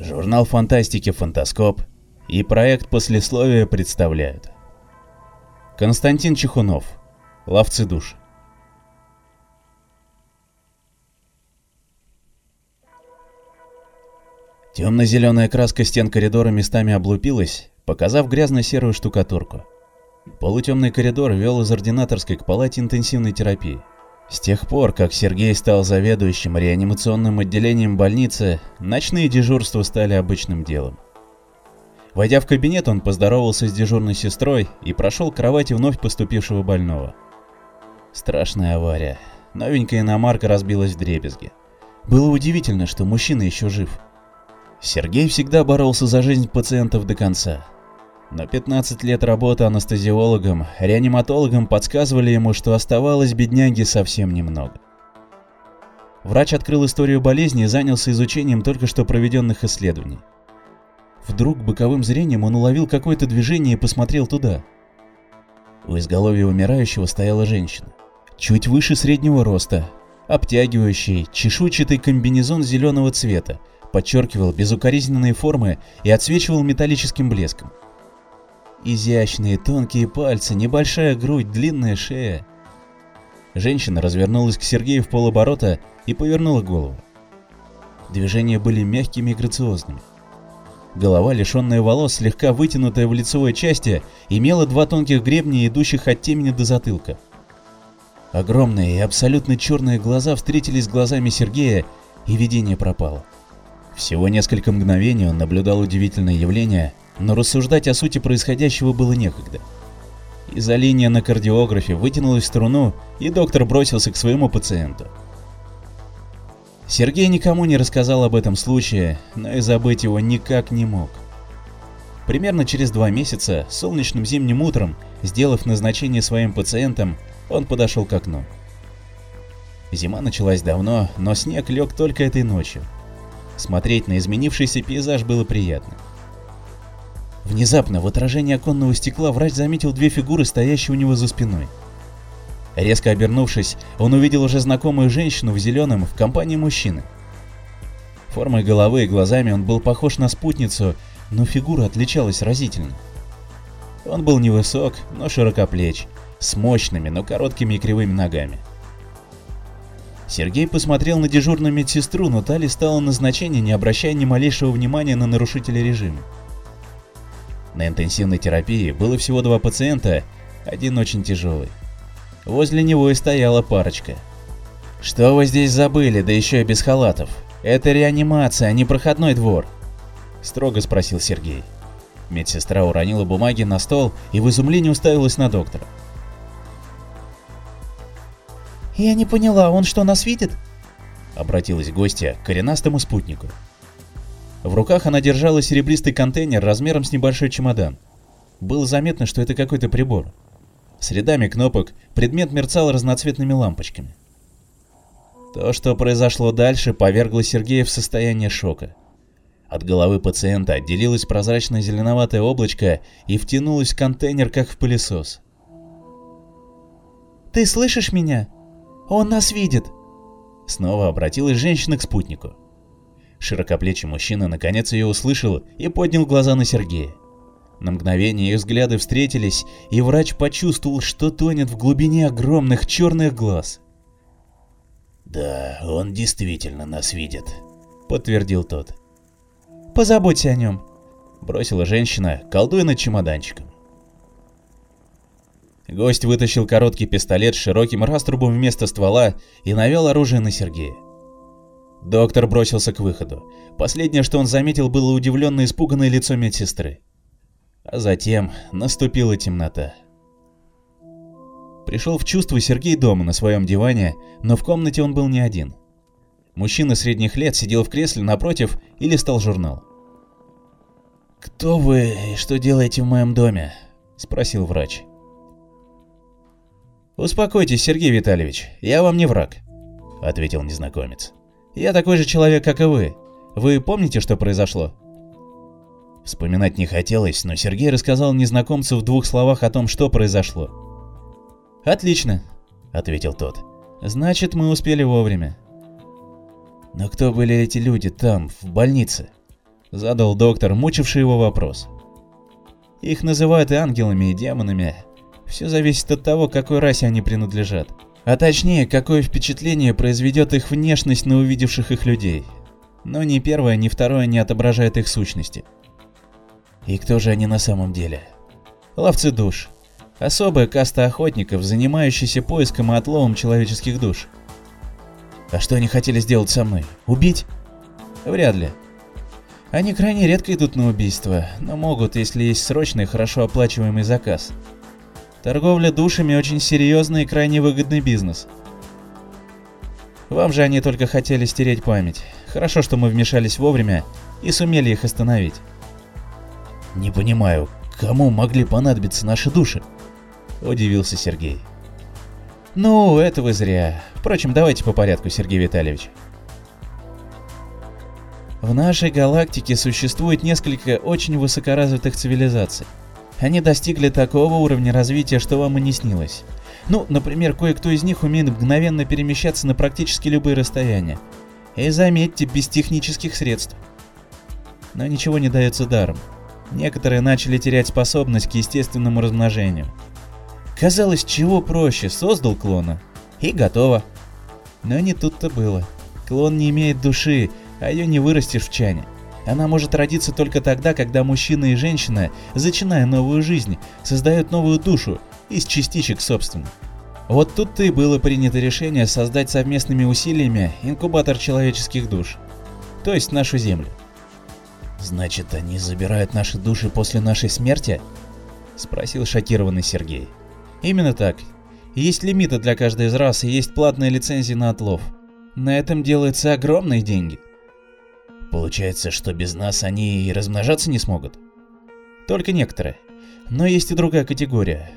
Журнал фантастики «Фантаскоп» и проект «Послесловие» представляют. Константин Чехунов. Ловцы душ. Темно-зеленая краска стен коридора местами облупилась, показав грязно-серую штукатурку. Полутемный коридор вел из ординаторской к палате интенсивной терапии. С тех пор, как Сергей стал заведующим реанимационным отделением больницы, ночные дежурства стали обычным делом. Войдя в кабинет, он поздоровался с дежурной сестрой и прошел к кровати вновь поступившего больного. Страшная авария. Новенькая иномарка разбилась в дребезги. Было удивительно, что мужчина еще жив. Сергей всегда боролся за жизнь пациентов до конца. Но 15 лет работы анестезиологом, реаниматологом подсказывали ему, что оставалось бедняги совсем немного. Врач открыл историю болезни и занялся изучением только что проведенных исследований. Вдруг боковым зрением он уловил какое-то движение и посмотрел туда. У изголовья умирающего стояла женщина. Чуть выше среднего роста, обтягивающий, чешуйчатый комбинезон зеленого цвета, подчеркивал безукоризненные формы и отсвечивал металлическим блеском. Изящные тонкие пальцы, небольшая грудь, длинная шея. Женщина развернулась к Сергею в полоборота и повернула голову. Движения были мягкими и грациозными. Голова, лишенная волос, слегка вытянутая в лицевой части, имела два тонких гребня, идущих от темени до затылка. Огромные и абсолютно черные глаза встретились с глазами Сергея, и видение пропало. Всего несколько мгновений он наблюдал удивительное явление — но рассуждать о сути происходящего было некогда. Изолиния на кардиографе вытянулась в струну, и доктор бросился к своему пациенту. Сергей никому не рассказал об этом случае, но и забыть его никак не мог. Примерно через два месяца, солнечным зимним утром, сделав назначение своим пациентам, он подошел к окну. Зима началась давно, но снег лег только этой ночью. Смотреть на изменившийся пейзаж было приятно. Внезапно в отражении оконного стекла врач заметил две фигуры, стоящие у него за спиной. Резко обернувшись, он увидел уже знакомую женщину в зеленом в компании мужчины. Формой головы и глазами он был похож на спутницу, но фигура отличалась разительно. Он был невысок, но широкоплеч, с мощными, но короткими и кривыми ногами. Сергей посмотрел на дежурную медсестру, но та листала назначение, не обращая ни малейшего внимания на нарушителя режима. На интенсивной терапии было всего два пациента, один очень тяжелый. Возле него и стояла парочка. «Что вы здесь забыли, да еще и без халатов? Это реанимация, а не проходной двор», — строго спросил Сергей. Медсестра уронила бумаги на стол и в изумлении уставилась на доктора. «Я не поняла, он что, нас видит?» — обратилась гостья к коренастому спутнику. В руках она держала серебристый контейнер размером с небольшой чемодан. Было заметно, что это какой-то прибор. С рядами кнопок предмет мерцал разноцветными лампочками. То, что произошло дальше, повергло Сергея в состояние шока. От головы пациента отделилось прозрачное зеленоватое облачко и втянулось в контейнер, как в пылесос. «Ты слышишь меня? Он нас видит!» Снова обратилась женщина к спутнику. Широкоплечий мужчина наконец ее услышал и поднял глаза на Сергея. На мгновение их взгляды встретились, и врач почувствовал, что тонет в глубине огромных черных глаз. «Да, он действительно нас видит», — подтвердил тот. «Позаботься о нем», — бросила женщина, колдуя над чемоданчиком. Гость вытащил короткий пистолет с широким раструбом вместо ствола и навел оружие на Сергея. Доктор бросился к выходу. Последнее, что он заметил, было удивленное испуганное лицо медсестры. А затем наступила темнота. Пришел в чувство Сергей дома на своем диване, но в комнате он был не один. Мужчина средних лет сидел в кресле напротив и листал журнал. «Кто вы и что делаете в моем доме?» – спросил врач. «Успокойтесь, Сергей Витальевич, я вам не враг», – ответил незнакомец. Я такой же человек, как и вы. Вы помните, что произошло?» Вспоминать не хотелось, но Сергей рассказал незнакомцу в двух словах о том, что произошло. «Отлично», — ответил тот. «Значит, мы успели вовремя». «Но кто были эти люди там, в больнице?» Задал доктор, мучивший его вопрос. Их называют и ангелами, и демонами. Все зависит от того, какой расе они принадлежат. А точнее, какое впечатление произведет их внешность на увидевших их людей. Но ни первое, ни второе не отображает их сущности. И кто же они на самом деле? Ловцы душ. Особая каста охотников, занимающаяся поиском и отловом человеческих душ. А что они хотели сделать со мной? Убить? Вряд ли. Они крайне редко идут на убийство, но могут, если есть срочный, хорошо оплачиваемый заказ. Торговля душами очень серьезный и крайне выгодный бизнес. Вам же они только хотели стереть память. Хорошо, что мы вмешались вовремя и сумели их остановить. Не понимаю, кому могли понадобиться наши души? Удивился Сергей. Ну, это вы зря. Впрочем, давайте по порядку, Сергей Витальевич. В нашей галактике существует несколько очень высокоразвитых цивилизаций. Они достигли такого уровня развития, что вам и не снилось. Ну, например, кое-кто из них умеет мгновенно перемещаться на практически любые расстояния. И заметьте, без технических средств. Но ничего не дается даром. Некоторые начали терять способность к естественному размножению. Казалось, чего проще, создал клона и готово. Но не тут-то было. Клон не имеет души, а ее не вырастешь в чане. Она может родиться только тогда, когда мужчина и женщина, зачиная новую жизнь, создают новую душу из частичек собственных. Вот тут-то и было принято решение создать совместными усилиями инкубатор человеческих душ, то есть нашу Землю. Значит, они забирают наши души после нашей смерти? Спросил шокированный Сергей. Именно так. Есть лимиты для каждой из рас и есть платные лицензии на отлов. На этом делаются огромные деньги. Получается, что без нас они и размножаться не смогут? Только некоторые. Но есть и другая категория.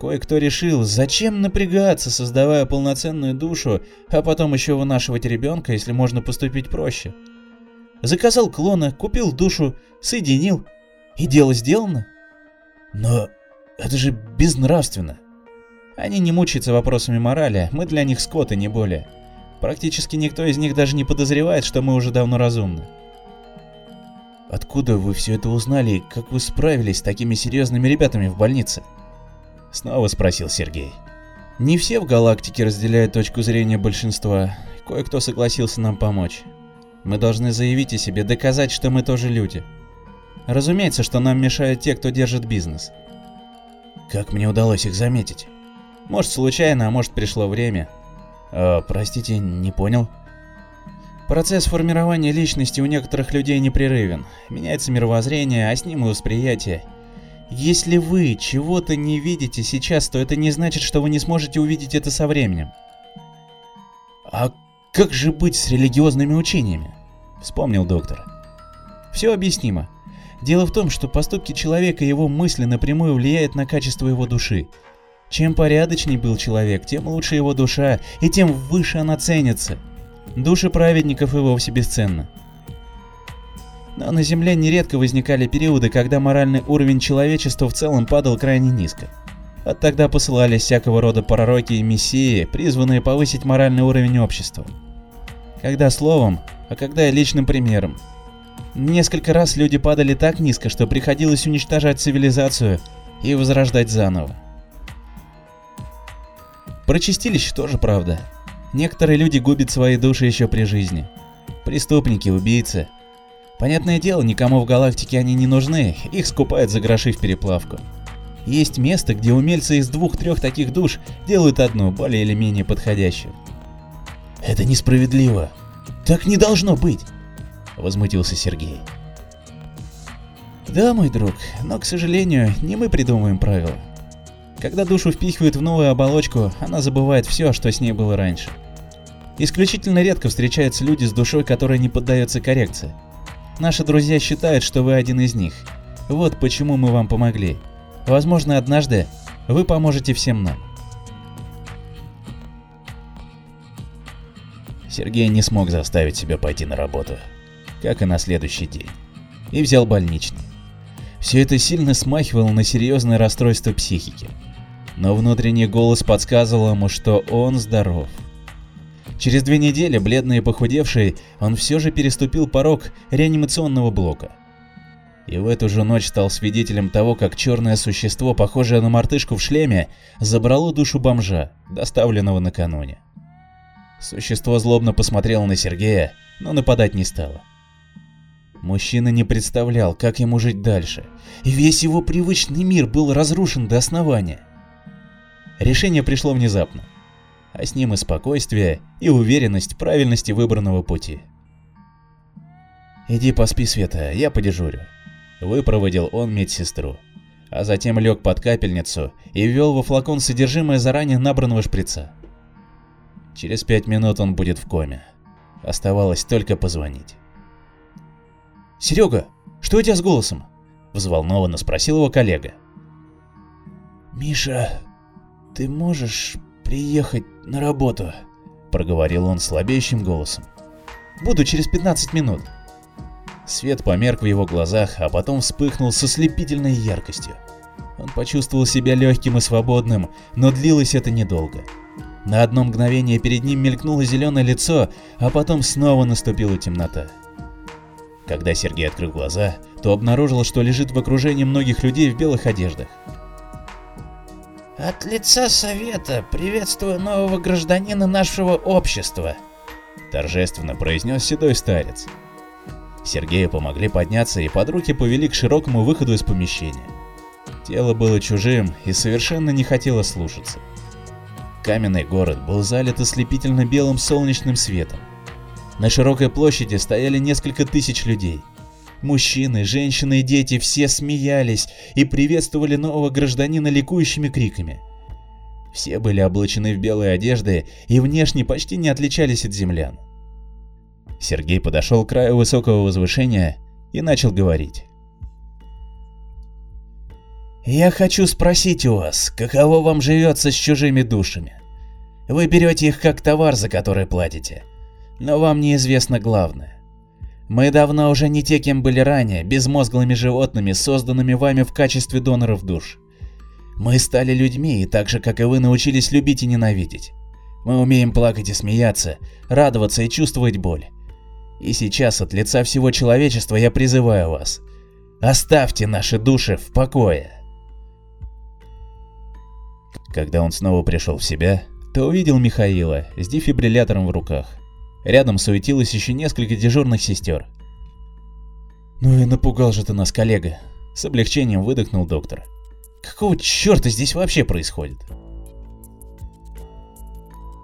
Кое-кто решил, зачем напрягаться, создавая полноценную душу, а потом еще вынашивать ребенка, если можно поступить проще. Заказал клона, купил душу, соединил, и дело сделано. Но это же безнравственно. Они не мучаются вопросами морали, мы для них скоты, не более. Практически никто из них даже не подозревает, что мы уже давно разумны. Откуда вы все это узнали и как вы справились с такими серьезными ребятами в больнице? Снова спросил Сергей. Не все в галактике разделяют точку зрения большинства. Кое-кто согласился нам помочь. Мы должны заявить о себе, доказать, что мы тоже люди. Разумеется, что нам мешают те, кто держит бизнес. Как мне удалось их заметить? Может случайно, а может пришло время. Э, простите, не понял. Процесс формирования личности у некоторых людей непрерывен. Меняется мировоззрение, а с ним и восприятие. Если вы чего-то не видите сейчас, то это не значит, что вы не сможете увидеть это со временем. А как же быть с религиозными учениями? Вспомнил доктор. Все объяснимо. Дело в том, что поступки человека и его мысли напрямую влияют на качество его души. Чем порядочней был человек, тем лучше его душа, и тем выше она ценится. Души праведников и вовсе бесценны. Но на Земле нередко возникали периоды, когда моральный уровень человечества в целом падал крайне низко. От тогда посылались всякого рода пророки и мессии, призванные повысить моральный уровень общества. Когда словом, а когда и личным примером. Несколько раз люди падали так низко, что приходилось уничтожать цивилизацию и возрождать заново. Про чистилище тоже правда. Некоторые люди губят свои души еще при жизни. Преступники, убийцы. Понятное дело, никому в галактике они не нужны, их скупают за гроши в переплавку. Есть место, где умельцы из двух-трех таких душ делают одну, более или менее подходящую. Это несправедливо. Так не должно быть, возмутился Сергей. Да, мой друг, но, к сожалению, не мы придумываем правила. Когда душу впихивают в новую оболочку, она забывает все, что с ней было раньше. Исключительно редко встречаются люди с душой, которая не поддается коррекции. Наши друзья считают, что вы один из них. Вот почему мы вам помогли. Возможно, однажды вы поможете всем нам. Сергей не смог заставить себя пойти на работу, как и на следующий день, и взял больничный. Все это сильно смахивало на серьезное расстройство психики но внутренний голос подсказывал ему, что он здоров. Через две недели, бледный и похудевший, он все же переступил порог реанимационного блока. И в эту же ночь стал свидетелем того, как черное существо, похожее на мартышку в шлеме, забрало душу бомжа, доставленного накануне. Существо злобно посмотрело на Сергея, но нападать не стало. Мужчина не представлял, как ему жить дальше, и весь его привычный мир был разрушен до основания. Решение пришло внезапно, а с ним и спокойствие, и уверенность в правильности выбранного пути. «Иди поспи, Света, я подежурю», — выпроводил он медсестру, а затем лег под капельницу и ввел во флакон содержимое заранее набранного шприца. Через пять минут он будет в коме. Оставалось только позвонить. «Серега, что у тебя с голосом?» – взволнованно спросил его коллега. «Миша, ты можешь приехать на работу?» – проговорил он слабеющим голосом. «Буду через 15 минут». Свет померк в его глазах, а потом вспыхнул со слепительной яркостью. Он почувствовал себя легким и свободным, но длилось это недолго. На одно мгновение перед ним мелькнуло зеленое лицо, а потом снова наступила темнота. Когда Сергей открыл глаза, то обнаружил, что лежит в окружении многих людей в белых одеждах. «От лица Совета приветствую нового гражданина нашего общества», — торжественно произнес седой старец. Сергею помогли подняться и под руки повели к широкому выходу из помещения. Тело было чужим и совершенно не хотело слушаться. Каменный город был залит ослепительно белым солнечным светом. На широкой площади стояли несколько тысяч людей. Мужчины, женщины и дети все смеялись и приветствовали нового гражданина ликующими криками. Все были облачены в белые одежды и внешне почти не отличались от землян. Сергей подошел к краю высокого возвышения и начал говорить. «Я хочу спросить у вас, каково вам живется с чужими душами? Вы берете их как товар, за который платите. Но вам неизвестно главное. Мы давно уже не те, кем были ранее, безмозглыми животными, созданными вами в качестве доноров душ. Мы стали людьми и так же, как и вы, научились любить и ненавидеть. Мы умеем плакать и смеяться, радоваться и чувствовать боль. И сейчас от лица всего человечества я призываю вас. Оставьте наши души в покое. Когда он снова пришел в себя, то увидел Михаила с дефибриллятором в руках. Рядом суетилось еще несколько дежурных сестер. «Ну и напугал же ты нас, коллега!» С облегчением выдохнул доктор. «Какого черта здесь вообще происходит?»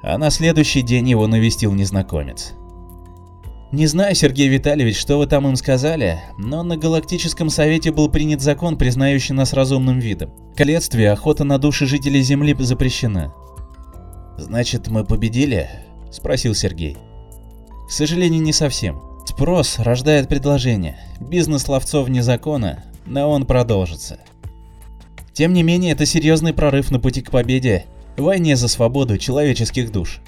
А на следующий день его навестил незнакомец. Не знаю, Сергей Витальевич, что вы там им сказали, но на Галактическом Совете был принят закон, признающий нас разумным видом. В охота на души жителей Земли запрещена. «Значит, мы победили?» – спросил Сергей. К сожалению, не совсем. Спрос рождает предложение. Бизнес ловцов вне закона, но он продолжится. Тем не менее, это серьезный прорыв на пути к победе войне за свободу человеческих душ.